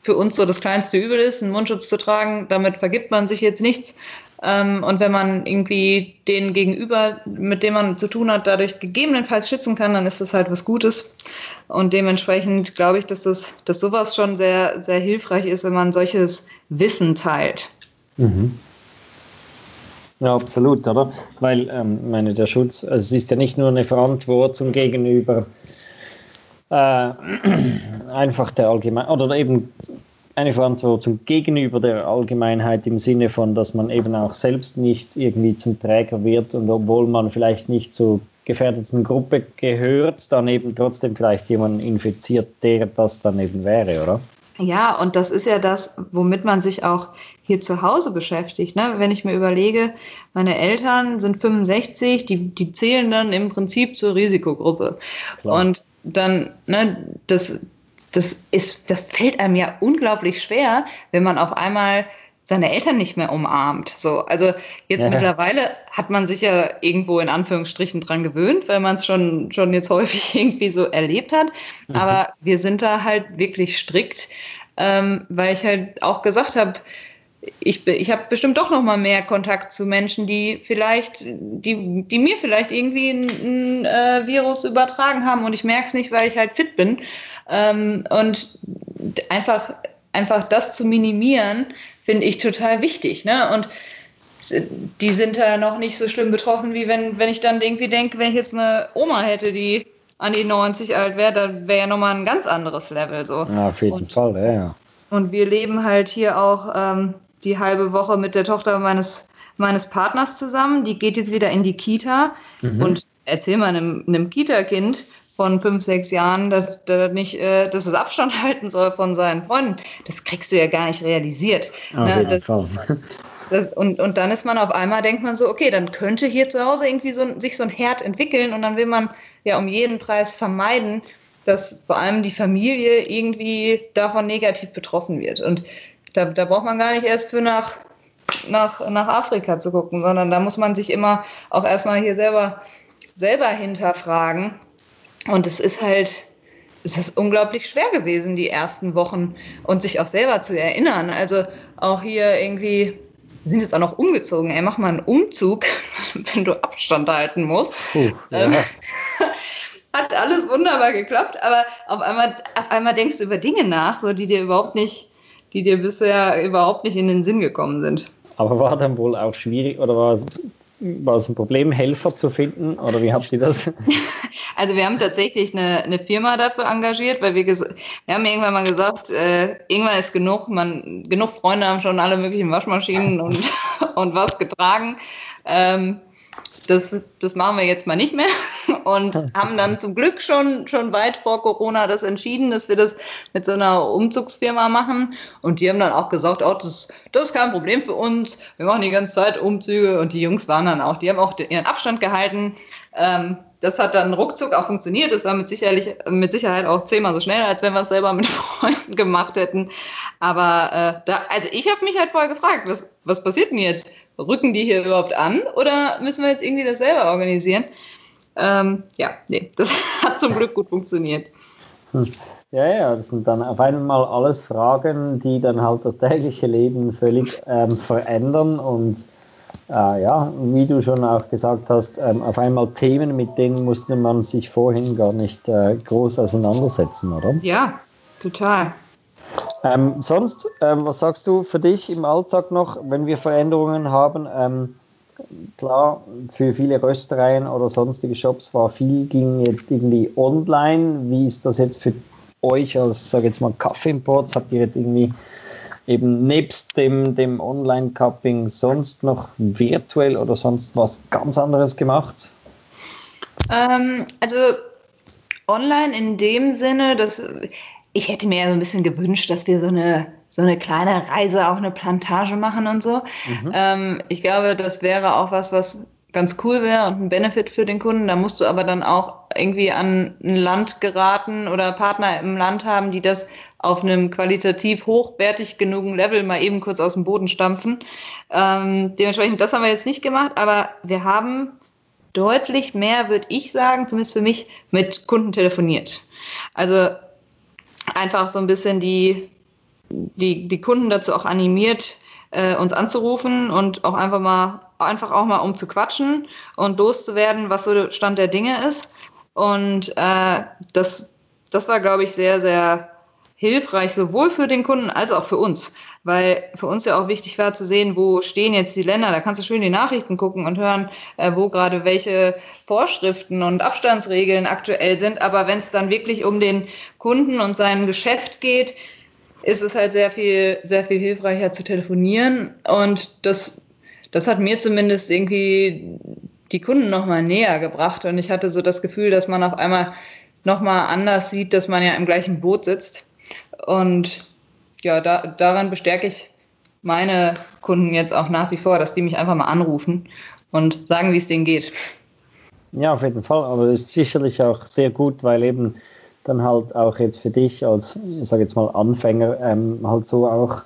für uns so das kleinste Übel ist, einen Mundschutz zu tragen. Damit vergibt man sich jetzt nichts. Ähm, und wenn man irgendwie den Gegenüber, mit dem man zu tun hat, dadurch gegebenenfalls schützen kann, dann ist das halt was Gutes. Und dementsprechend glaube ich, dass das, dass sowas schon sehr, sehr hilfreich ist, wenn man solches Wissen teilt. Mhm. Ja, absolut, oder? Weil, ähm, meine, der Schutz, also es ist ja nicht nur eine Verantwortung gegenüber äh, [clears throat] einfach der Allgemein oder eben eine Verantwortung gegenüber der Allgemeinheit im Sinne von, dass man eben auch selbst nicht irgendwie zum Träger wird und obwohl man vielleicht nicht zur gefährdeten Gruppe gehört, dann eben trotzdem vielleicht jemanden infiziert, der das dann eben wäre, oder? Ja, und das ist ja das, womit man sich auch hier zu Hause beschäftigt. Ne? Wenn ich mir überlege, meine Eltern sind 65, die, die zählen dann im Prinzip zur Risikogruppe. Klar. Und dann, ne, das, das, ist, das fällt einem ja unglaublich schwer, wenn man auf einmal seine Eltern nicht mehr umarmt. So, also jetzt ja. mittlerweile hat man sich ja irgendwo in Anführungsstrichen dran gewöhnt, weil man es schon, schon jetzt [laughs] häufig irgendwie so erlebt hat. Mhm. Aber wir sind da halt wirklich strikt, ähm, weil ich halt auch gesagt habe, ich, ich habe bestimmt doch noch mal mehr Kontakt zu Menschen, die vielleicht, die, die mir vielleicht irgendwie ein, ein äh, Virus übertragen haben und ich merke es nicht, weil ich halt fit bin. Ähm, und einfach, einfach das zu minimieren, finde ich total wichtig. Ne? Und die sind da noch nicht so schlimm betroffen, wie wenn, wenn ich dann irgendwie denke, wenn ich jetzt eine Oma hätte, die an die 90 alt wäre, dann wäre ja nochmal ein ganz anderes Level. So. Ja, auf jeden und, Fall, ja, ja. Und wir leben halt hier auch ähm, die halbe Woche mit der Tochter meines, meines Partners zusammen. Die geht jetzt wieder in die Kita. Mhm. Und erzähl mal einem, einem Kita-Kind von fünf, sechs Jahren, dass, dass, nicht, äh, dass es Abstand [laughs] halten soll von seinen Freunden. Das kriegst du ja gar nicht realisiert. Ne? Das, das, und, und dann ist man auf einmal, denkt man so, okay, dann könnte hier zu Hause irgendwie so, sich so ein Herd entwickeln und dann will man ja um jeden Preis vermeiden, dass vor allem die Familie irgendwie davon negativ betroffen wird. Und da, da braucht man gar nicht erst für nach, nach, nach Afrika zu gucken, sondern da muss man sich immer auch erstmal hier selber, selber hinterfragen. Und es ist halt, es ist unglaublich schwer gewesen, die ersten Wochen und sich auch selber zu erinnern. Also auch hier irgendwie, wir sind jetzt auch noch umgezogen, ey, mach mal einen Umzug, [laughs] wenn du Abstand halten musst. Puh, ja. Ähm, [laughs] hat alles wunderbar geklappt, aber auf einmal, auf einmal denkst du über Dinge nach, so die dir überhaupt nicht die dir bisher überhaupt nicht in den Sinn gekommen sind. Aber war dann wohl auch schwierig oder war es, war es ein Problem, Helfer zu finden oder wie habt ihr das? [laughs] Also wir haben tatsächlich eine, eine Firma dafür engagiert, weil wir, wir haben irgendwann mal gesagt, äh, irgendwann ist genug, man, genug Freunde haben schon alle möglichen Waschmaschinen und, [laughs] und was getragen. Ähm, das, das machen wir jetzt mal nicht mehr [laughs] und [laughs] haben dann zum Glück schon, schon weit vor Corona das entschieden, dass wir das mit so einer Umzugsfirma machen. Und die haben dann auch gesagt, oh, das, das ist kein Problem für uns. Wir machen die ganze Zeit Umzüge und die Jungs waren dann auch, die haben auch ihren Abstand gehalten. Ähm, das hat dann ruckzuck auch funktioniert. Das war mit, sicherlich, mit Sicherheit auch zehnmal so schnell, als wenn wir es selber mit [laughs] Freunden gemacht hätten. Aber äh, da, also ich habe mich halt vorher gefragt, was, was passiert denn jetzt? Rücken die hier überhaupt an oder müssen wir jetzt irgendwie das selber organisieren? Ähm, ja, nee, das [laughs] hat zum Glück gut funktioniert. Hm. Ja, ja, das sind dann auf einmal alles Fragen, die dann halt das tägliche Leben völlig ähm, verändern und äh, ja, wie du schon auch gesagt hast, ähm, auf einmal Themen, mit denen musste man sich vorhin gar nicht äh, groß auseinandersetzen, oder? Ja, total. Ähm, sonst, ähm, was sagst du für dich im Alltag noch, wenn wir Veränderungen haben? Ähm, klar, für viele Röstereien oder sonstige Shops war viel, ging jetzt irgendwie online. Wie ist das jetzt für euch als, sage jetzt mal, Kaffeeimports? Habt ihr jetzt irgendwie eben nebst dem, dem Online-Cupping sonst noch virtuell oder sonst was ganz anderes gemacht? Ähm, also online in dem Sinne, dass ich hätte mir ja so ein bisschen gewünscht, dass wir so eine, so eine kleine Reise, auch eine Plantage machen und so. Mhm. Ähm, ich glaube, das wäre auch was, was ganz cool wäre und ein Benefit für den Kunden. Da musst du aber dann auch irgendwie an ein Land geraten oder Partner im Land haben, die das auf einem qualitativ hochwertig genugen Level mal eben kurz aus dem Boden stampfen. Ähm, dementsprechend, das haben wir jetzt nicht gemacht, aber wir haben deutlich mehr, würde ich sagen, zumindest für mich, mit Kunden telefoniert. Also einfach so ein bisschen die, die, die Kunden dazu auch animiert, äh, uns anzurufen und auch einfach mal, einfach auch mal um zu quatschen und loszuwerden, was so Stand der Dinge ist. Und äh, das, das war, glaube ich, sehr, sehr hilfreich, sowohl für den Kunden als auch für uns. Weil für uns ja auch wichtig war zu sehen, wo stehen jetzt die Länder. Da kannst du schön die Nachrichten gucken und hören, äh, wo gerade welche Vorschriften und Abstandsregeln aktuell sind. Aber wenn es dann wirklich um den Kunden und sein Geschäft geht, ist es halt sehr viel, sehr viel hilfreicher zu telefonieren. Und das, das hat mir zumindest irgendwie die Kunden nochmal näher gebracht. Und ich hatte so das Gefühl, dass man auf einmal nochmal anders sieht, dass man ja im gleichen Boot sitzt. Und ja, da, daran bestärke ich meine Kunden jetzt auch nach wie vor, dass die mich einfach mal anrufen und sagen, wie es denen geht. Ja, auf jeden Fall. Aber es ist sicherlich auch sehr gut, weil eben dann halt auch jetzt für dich als, ich sage jetzt mal Anfänger, ähm, halt so auch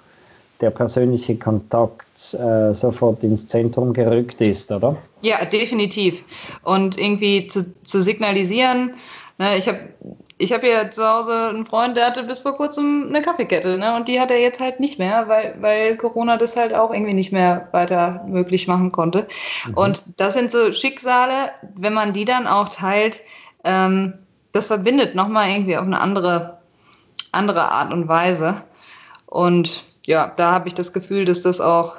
der persönliche Kontakt äh, sofort ins Zentrum gerückt ist, oder? Ja, definitiv. Und irgendwie zu, zu signalisieren, ne, ich habe ich hab ja zu Hause einen Freund, der hatte bis vor kurzem eine Kaffeekette, ne, und die hat er jetzt halt nicht mehr, weil, weil Corona das halt auch irgendwie nicht mehr weiter möglich machen konnte. Mhm. Und das sind so Schicksale, wenn man die dann auch teilt, ähm, das verbindet nochmal irgendwie auf eine andere, andere Art und Weise. Und ja, da habe ich das Gefühl, dass das auch,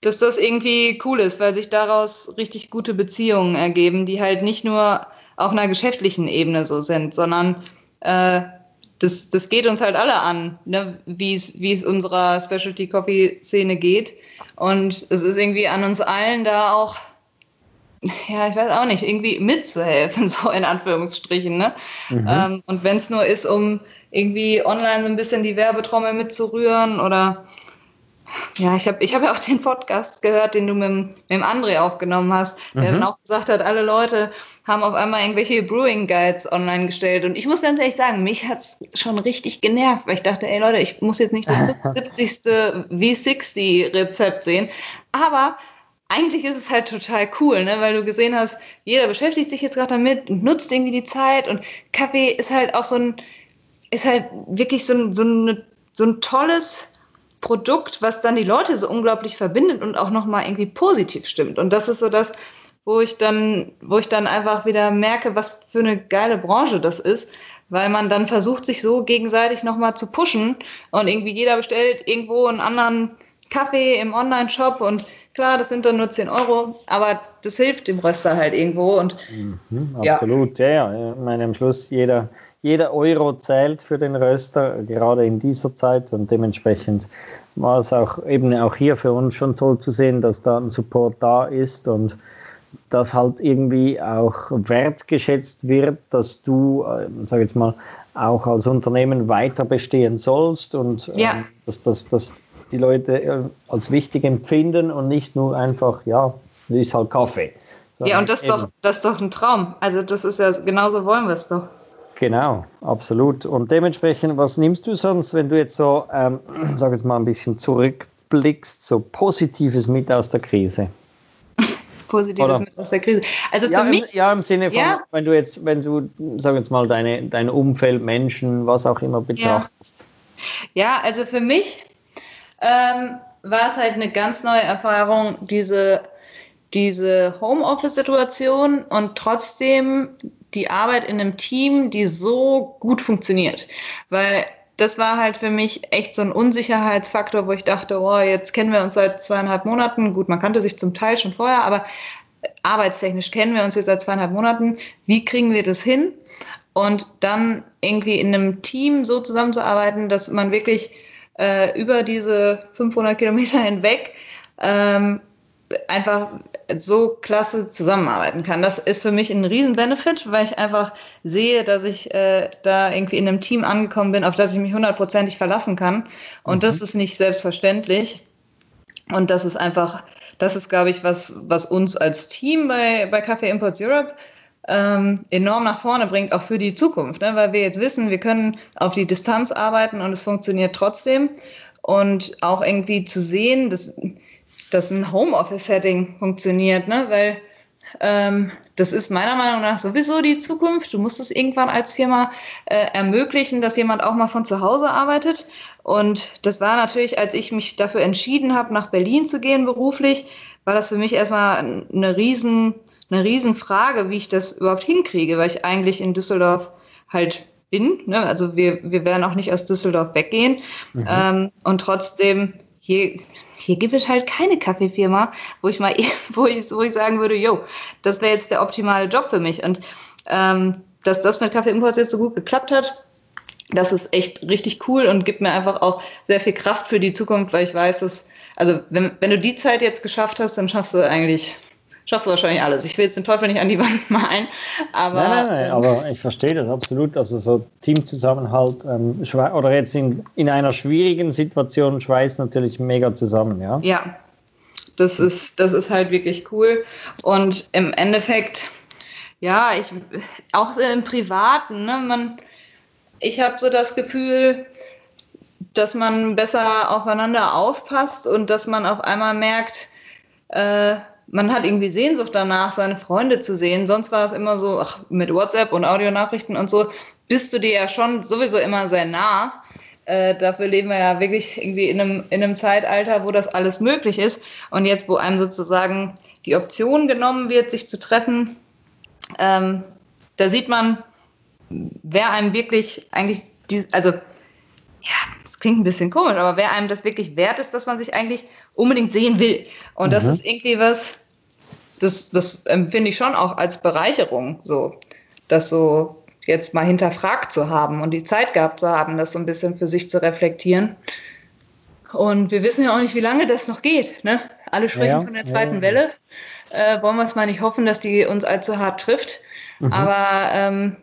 dass das irgendwie cool ist, weil sich daraus richtig gute Beziehungen ergeben, die halt nicht nur auf einer geschäftlichen Ebene so sind, sondern äh, das, das geht uns halt alle an, ne? wie es unserer Specialty Coffee Szene geht. Und es ist irgendwie an uns allen da auch ja, ich weiß auch nicht, irgendwie mitzuhelfen, [laughs] so in Anführungsstrichen. Ne? Mhm. Ähm, und wenn es nur ist, um irgendwie online so ein bisschen die Werbetrommel mitzurühren oder ja, ich habe ich hab ja auch den Podcast gehört, den du mit, mit dem André aufgenommen hast, der mhm. dann auch gesagt hat, alle Leute haben auf einmal irgendwelche Brewing Guides online gestellt. Und ich muss ganz ehrlich sagen, mich hat es schon richtig genervt, weil ich dachte, ey Leute, ich muss jetzt nicht das [laughs] 70. V60-Rezept sehen. Aber eigentlich ist es halt total cool, ne? weil du gesehen hast, jeder beschäftigt sich jetzt gerade damit und nutzt irgendwie die Zeit und Kaffee ist halt auch so ein, ist halt wirklich so ein, so, eine, so ein tolles Produkt, was dann die Leute so unglaublich verbindet und auch nochmal irgendwie positiv stimmt. Und das ist so das, wo ich dann, wo ich dann einfach wieder merke, was für eine geile Branche das ist, weil man dann versucht, sich so gegenseitig nochmal zu pushen und irgendwie jeder bestellt irgendwo einen anderen Kaffee im Online-Shop und Klar, das sind dann nur 10 Euro, aber das hilft dem Röster halt irgendwo. Und, mhm, absolut, ja. ja, ja. Ich meine, am Schluss jeder, jeder Euro zählt für den Röster, gerade in dieser Zeit. Und dementsprechend war es auch eben auch hier für uns schon toll zu sehen, dass da ein Support da ist und dass halt irgendwie auch wertgeschätzt wird, dass du, äh, sag jetzt mal, auch als Unternehmen weiter bestehen sollst und ja. äh, dass, dass, dass die Leute äh, als wichtig empfinden und nicht nur einfach, ja, ist halt Kaffee. Ja, und das ist, doch, das ist doch ein Traum. Also das ist ja, genauso wollen wir es doch. Genau, absolut. Und dementsprechend, was nimmst du sonst, wenn du jetzt so, ähm, [clears throat] sag jetzt mal ein bisschen zurückblickst, so Positives mit aus der Krise? [laughs] Positives Oder? mit aus der Krise. Also für ja, mich. Im, ja, im Sinne von, ja. wenn du jetzt, wenn du, sag jetzt mal, deine, dein Umfeld, Menschen, was auch immer betrachtest. Ja, ja also für mich ähm, war es halt eine ganz neue Erfahrung, diese, diese Homeoffice-Situation und trotzdem die Arbeit in einem Team, die so gut funktioniert. Weil das war halt für mich echt so ein Unsicherheitsfaktor, wo ich dachte, oh, jetzt kennen wir uns seit zweieinhalb Monaten. Gut, man kannte sich zum Teil schon vorher, aber arbeitstechnisch kennen wir uns jetzt seit zweieinhalb Monaten. Wie kriegen wir das hin? Und dann irgendwie in einem Team so zusammenzuarbeiten, dass man wirklich äh, über diese 500 Kilometer hinweg ähm, einfach so klasse zusammenarbeiten kann. Das ist für mich ein Riesen-Benefit, weil ich einfach sehe, dass ich äh, da irgendwie in einem Team angekommen bin, auf das ich mich hundertprozentig verlassen kann. Und mhm. das ist nicht selbstverständlich. Und das ist einfach, das ist, glaube ich, was, was uns als Team bei, bei Café Imports Europe ähm, enorm nach vorne bringt, auch für die Zukunft, ne? weil wir jetzt wissen, wir können auf die Distanz arbeiten und es funktioniert trotzdem. Und auch irgendwie zu sehen, dass, dass ein Homeoffice-Setting funktioniert, ne? weil ähm, das ist meiner Meinung nach sowieso die Zukunft. Du musst es irgendwann als Firma äh, ermöglichen, dass jemand auch mal von zu Hause arbeitet. Und das war natürlich, als ich mich dafür entschieden habe, nach Berlin zu gehen beruflich, war das für mich erstmal eine riesen eine Riesenfrage, wie ich das überhaupt hinkriege, weil ich eigentlich in Düsseldorf halt bin. Ne? Also wir, wir werden auch nicht aus Düsseldorf weggehen. Mhm. Ähm, und trotzdem, hier, hier gibt es halt keine Kaffeefirma, wo ich mal, [laughs] wo ich, wo ich sagen würde, yo, das wäre jetzt der optimale Job für mich. Und ähm, dass das mit Kaffee Imports jetzt so gut geklappt hat, das ist echt richtig cool und gibt mir einfach auch sehr viel Kraft für die Zukunft, weil ich weiß, dass, also wenn, wenn du die Zeit jetzt geschafft hast, dann schaffst du eigentlich, schaffst du wahrscheinlich alles. Ich will jetzt den Teufel nicht an die Wand malen, aber. Nein, nein, nein, aber ich verstehe das absolut. Also so Teamzusammenhalt ähm, oder jetzt in, in einer schwierigen Situation schweißt natürlich mega zusammen, ja? Ja, das ist, das ist halt wirklich cool. Und im Endeffekt, ja, ich auch im Privaten, ne, man ich habe so das Gefühl, dass man besser aufeinander aufpasst und dass man auf einmal merkt, äh, man hat irgendwie Sehnsucht danach, seine Freunde zu sehen. Sonst war es immer so, ach, mit WhatsApp und Audionachrichten und so, bist du dir ja schon sowieso immer sehr nah. Äh, dafür leben wir ja wirklich irgendwie in einem, in einem Zeitalter, wo das alles möglich ist. Und jetzt, wo einem sozusagen die Option genommen wird, sich zu treffen, ähm, da sieht man, wer einem wirklich eigentlich, die, also ja, das klingt ein bisschen komisch, aber wer einem das wirklich wert ist, dass man sich eigentlich unbedingt sehen will. Und mhm. das ist irgendwie was, das, das empfinde ich schon auch als Bereicherung, so, das so jetzt mal hinterfragt zu haben und die Zeit gehabt zu haben, das so ein bisschen für sich zu reflektieren. Und wir wissen ja auch nicht, wie lange das noch geht. Ne? Alle sprechen ja, von der zweiten ja, Welle. Äh, wollen wir es mal nicht hoffen, dass die uns allzu hart trifft. Mhm. Aber ähm,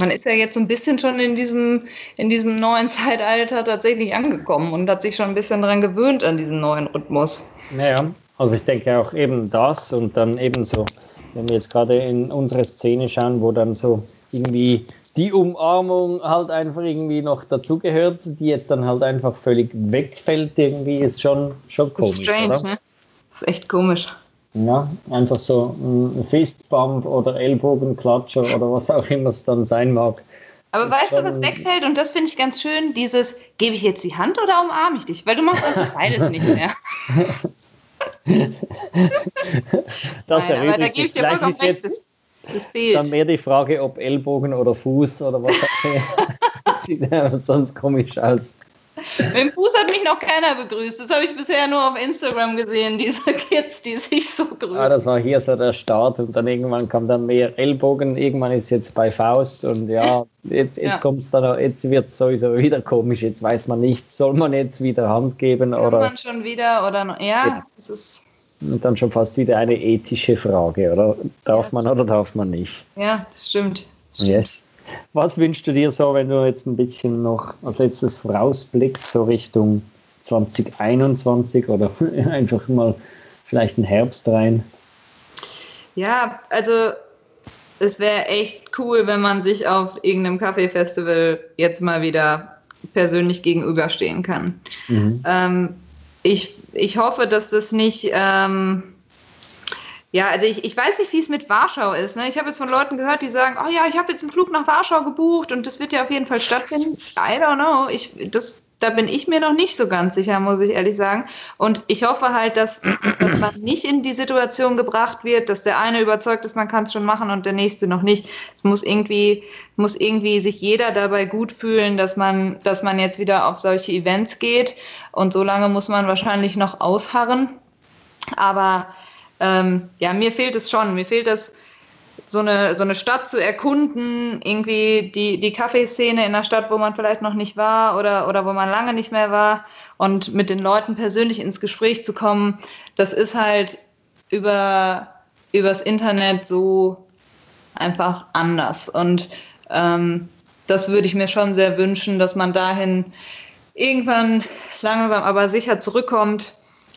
man ist ja jetzt so ein bisschen schon in diesem, in diesem neuen [laughs] Zeitalter tatsächlich angekommen und hat sich schon ein bisschen daran gewöhnt an diesen neuen Rhythmus. Naja, also ich denke auch eben das und dann eben so, wenn wir jetzt gerade in unsere Szene schauen, wo dann so irgendwie die Umarmung halt einfach irgendwie noch dazugehört, die jetzt dann halt einfach völlig wegfällt, irgendwie ist schon, schon komisch. Strange, oder? ne? Das ist echt komisch. Ja, einfach so ein Fistbump oder Ellbogenklatscher oder was auch immer es dann sein mag. Aber weißt du, was wegfällt? Und das finde ich ganz schön, dieses, gebe ich jetzt die Hand oder umarme ich dich? Weil du machst einfach beides nicht mehr. [laughs] das Nein, aber da gebe ich dir vollkommen recht. Das, das fehlt. Dann mehr die Frage, ob Ellbogen oder Fuß oder was auch immer. [laughs] [laughs] Sieht ja sonst komisch aus. Mit dem Fuß hat mich noch keiner begrüßt. Das habe ich bisher nur auf Instagram gesehen, diese Kids, die sich so grüßen. Ah, das war hier so der Start und dann irgendwann kam dann mehr Ellbogen. Irgendwann ist jetzt bei Faust und ja, [laughs] jetzt, jetzt ja. dann, jetzt wird es sowieso wieder komisch. Jetzt weiß man nicht, soll man jetzt wieder Hand geben Kann oder. man schon wieder oder noch, ja, es ist. Und dann schon fast wieder eine ethische Frage, oder? Darf ja, man oder darf man nicht? Ja, das stimmt. Das stimmt. Yes. Was wünschst du dir so, wenn du jetzt ein bisschen noch als letztes vorausblickst, so Richtung 2021 oder [laughs] einfach mal vielleicht einen Herbst rein? Ja, also es wäre echt cool, wenn man sich auf irgendeinem Kaffeefestival jetzt mal wieder persönlich gegenüberstehen kann. Mhm. Ähm, ich, ich hoffe, dass das nicht ähm, ja, also ich, ich weiß nicht, wie es mit Warschau ist. Ne? Ich habe jetzt von Leuten gehört, die sagen, oh ja, ich habe jetzt einen Flug nach Warschau gebucht und das wird ja auf jeden Fall stattfinden. I don't know. Ich, das, da bin ich mir noch nicht so ganz sicher, muss ich ehrlich sagen. Und ich hoffe halt, dass, dass man nicht in die Situation gebracht wird, dass der eine überzeugt ist, man kann es schon machen und der nächste noch nicht. Es muss irgendwie, muss irgendwie sich jeder dabei gut fühlen, dass man, dass man jetzt wieder auf solche Events geht. Und so lange muss man wahrscheinlich noch ausharren. Aber ähm, ja, mir fehlt es schon. Mir fehlt es, so eine, so eine Stadt zu erkunden, irgendwie die, die Kaffeeszene in einer Stadt, wo man vielleicht noch nicht war oder, oder wo man lange nicht mehr war und mit den Leuten persönlich ins Gespräch zu kommen, das ist halt über, übers Internet so einfach anders. Und ähm, das würde ich mir schon sehr wünschen, dass man dahin irgendwann langsam aber sicher zurückkommt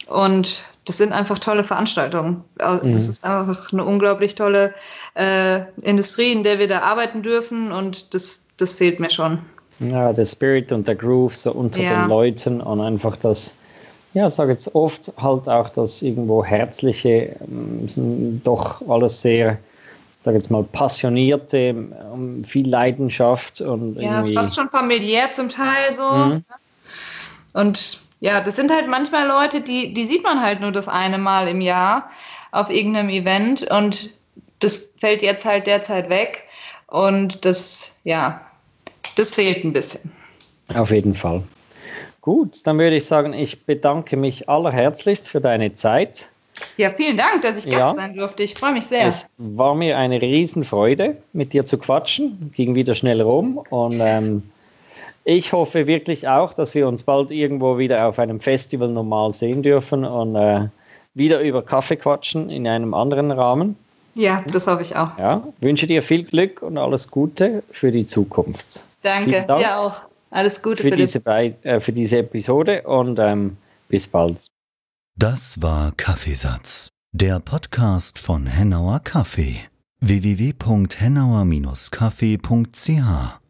und das sind einfach tolle Veranstaltungen. Das mhm. ist einfach eine unglaublich tolle äh, Industrie, in der wir da arbeiten dürfen und das, das fehlt mir schon. Ja, der Spirit und der Groove so unter ja. den Leuten und einfach das, ja, sage jetzt oft halt auch das irgendwo herzliche, ähm, doch alles sehr, sage jetzt mal passionierte, um, viel Leidenschaft und ja, irgendwie. fast schon familiär zum Teil so. Mhm. Und ja, das sind halt manchmal Leute, die, die sieht man halt nur das eine Mal im Jahr auf irgendeinem Event und das fällt jetzt halt derzeit weg. Und das, ja, das fehlt ein bisschen. Auf jeden Fall. Gut, dann würde ich sagen, ich bedanke mich allerherzlichst für deine Zeit. Ja, vielen Dank, dass ich Gast ja. sein durfte. Ich freue mich sehr. Es war mir eine Riesenfreude, mit dir zu quatschen. Ging wieder schnell rum. Und ähm, ich hoffe wirklich auch, dass wir uns bald irgendwo wieder auf einem Festival normal sehen dürfen und äh, wieder über Kaffee quatschen in einem anderen Rahmen. Ja, das hoffe ich auch. Ja, wünsche dir viel Glück und alles Gute für die Zukunft. Danke, dir auch. Alles Gute für, für diese, äh, für diese Episode und ähm, bis bald. Das war Kaffeesatz, der Podcast von Hennauer Kaffee. www.hennauer-kaffee.ch